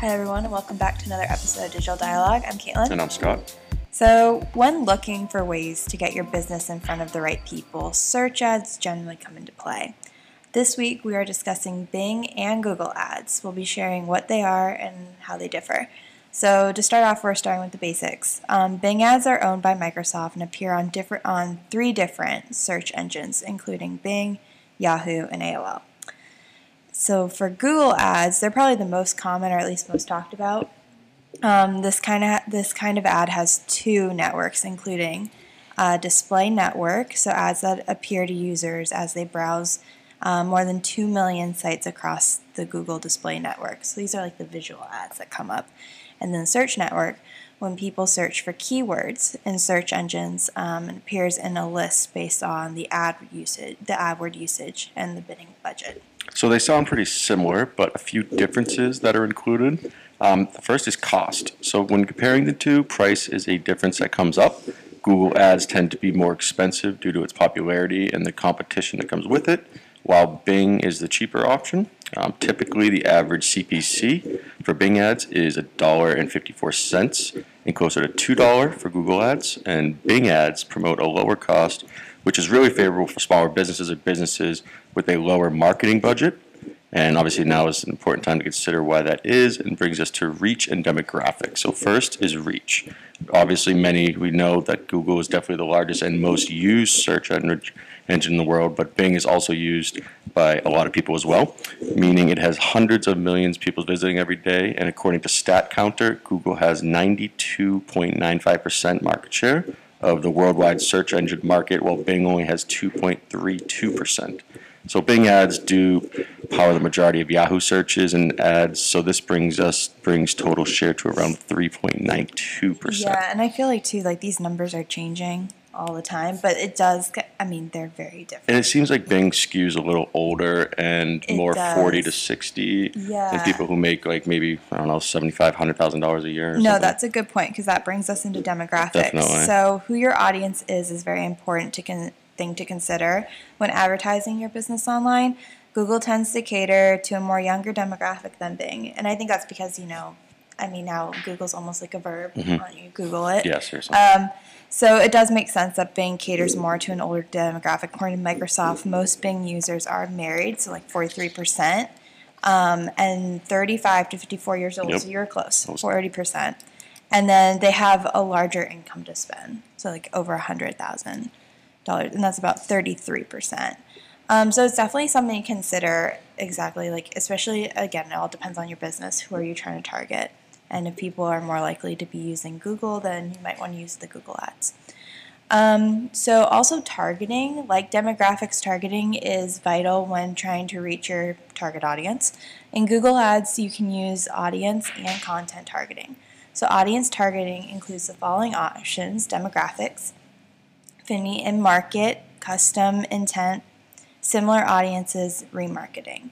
Hi, everyone, and welcome back to another episode of Digital Dialogue. I'm Caitlin. And I'm Scott. So, when looking for ways to get your business in front of the right people, search ads generally come into play. This week, we are discussing Bing and Google Ads. We'll be sharing what they are and how they differ. So, to start off, we're starting with the basics. Um, Bing ads are owned by Microsoft and appear on different on three different search engines, including Bing, Yahoo, and AOL. So for Google Ads, they're probably the most common, or at least most talked about. Um, this kind of this kind of ad has two networks, including uh, display network, so ads that appear to users as they browse um, more than two million sites across the Google Display Network. So these are like the visual ads that come up, and then search network when people search for keywords in search engines um, appears in a list based on the ad usage, the AdWord usage, and the bidding budget. So they sound pretty similar, but a few differences that are included. Um, the first is cost. So when comparing the two, price is a difference that comes up. Google ads tend to be more expensive due to its popularity and the competition that comes with it, while Bing is the cheaper option. Um, typically, the average CPC for Bing ads is $1.54 and closer to $2 for Google ads, and Bing ads promote a lower cost which is really favorable for smaller businesses or businesses with a lower marketing budget. And obviously, now is an important time to consider why that is and brings us to reach and demographics. So, first is reach. Obviously, many we know that Google is definitely the largest and most used search engine in the world, but Bing is also used by a lot of people as well, meaning it has hundreds of millions of people visiting every day. And according to StatCounter, Google has 92.95% market share of the worldwide search engine market, while Bing only has 2.32%. So Bing ads do power the majority of Yahoo searches and ads. So this brings us brings total share to around 3.92%. Yeah, and I feel like too like these numbers are changing all the time, but it does. I mean, they're very different. And it seems like Bing skews a little older and It more does. forty to sixty Yeah. than people who make like maybe I don't know seventy five hundred thousand dollars a year. Or No, something. that's a good point because that brings us into demographics. Definitely. So, who your audience is is very important to con- thing to consider when advertising your business online. Google tends to cater to a more younger demographic than Bing, and I think that's because you know, I mean, now Google's almost like a verb. Mm-hmm. You Google it, yeah, seriously. Um, so it does make sense that Bing caters more to an older demographic. According to Microsoft, most Bing users are married, so like 43%, um, and 35 to 54 years old, Yep. so you're close, Close. 40%. And then they have a larger income to spend, so like over $100,000, and that's about 33%. Um, so it's definitely something to consider exactly, like, especially, again, it all depends on your business. Who are you trying to target? And if people are more likely to be using Google, then you might want to use the Google ads. Um, so, also targeting, like demographics targeting, is vital when trying to reach your target audience. In Google Ads, you can use audience and content targeting. So, audience targeting includes the following options demographics, affinity in market, custom intent, similar audiences, remarketing.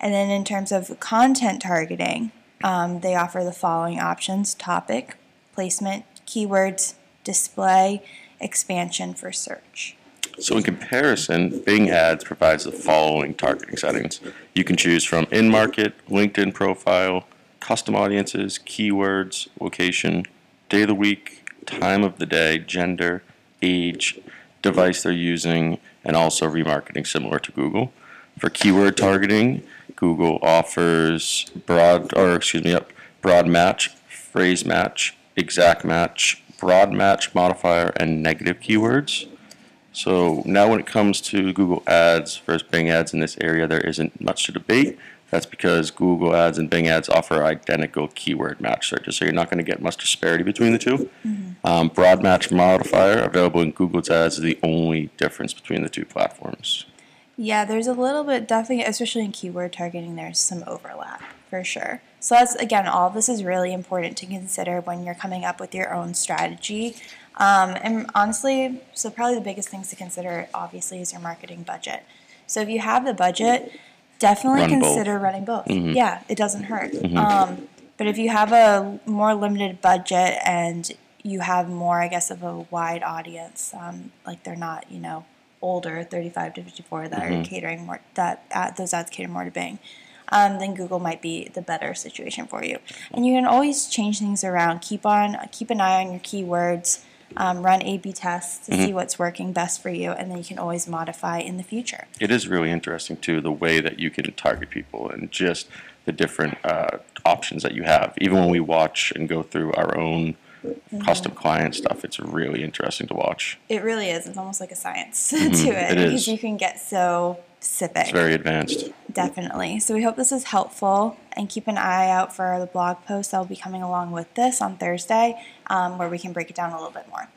And then in terms of content targeting, um, they offer the following options topic, placement, keywords, display, expansion for search. So in comparison, Bing Ads provides the following targeting settings. You can choose from in-market, LinkedIn profile, custom audiences, keywords, location, day of the week, time of the day, gender, age, device they're using, and also remarketing similar to Google. For keyword targeting, Google offers broad, or excuse me, yep, broad match, phrase match, exact match, broad match modifier, and negative keywords. So now when it comes to Google Ads versus Bing Ads in this area, there isn't much to debate. That's because Google Ads and Bing Ads offer identical keyword match searches, so you're not going to get much disparity between the 2 Um, broad match modifier available in Google's Ads is the only difference between the two platforms. Yeah, there's a little bit, definitely, especially in keyword targeting, there's some overlap for sure. So, that's again, all this is really important to consider when you're coming up with your own strategy. Um, and honestly, so probably the biggest things to consider, obviously, is your marketing budget. So, if you have the budget, definitely Run both. consider running both. Yeah, it doesn't hurt. Um, but if you have a more limited budget and you have more, I guess, of a wide audience, um, like they're not, you know, older, 35 to 54, that are catering more, that uh, those ads cater more to Bing. um, then Google might be the better situation for you. And you can always change things around. Keep on keep an eye on your keywords. Um, run A/B tests to see what's working best for you, and then you can always modify in the future. It is really interesting too the way that you can target people and just the different uh, options that you have. Even when we watch and go through our own custom client stuff, it's really interesting to watch. It really is. It's almost like a science to it, it because is. you can get so specific. It's very advanced. Definitely. So we hope this is helpful and keep an eye out for the blog post that will be coming along with this on Thursday um, where we can break it down a little bit more.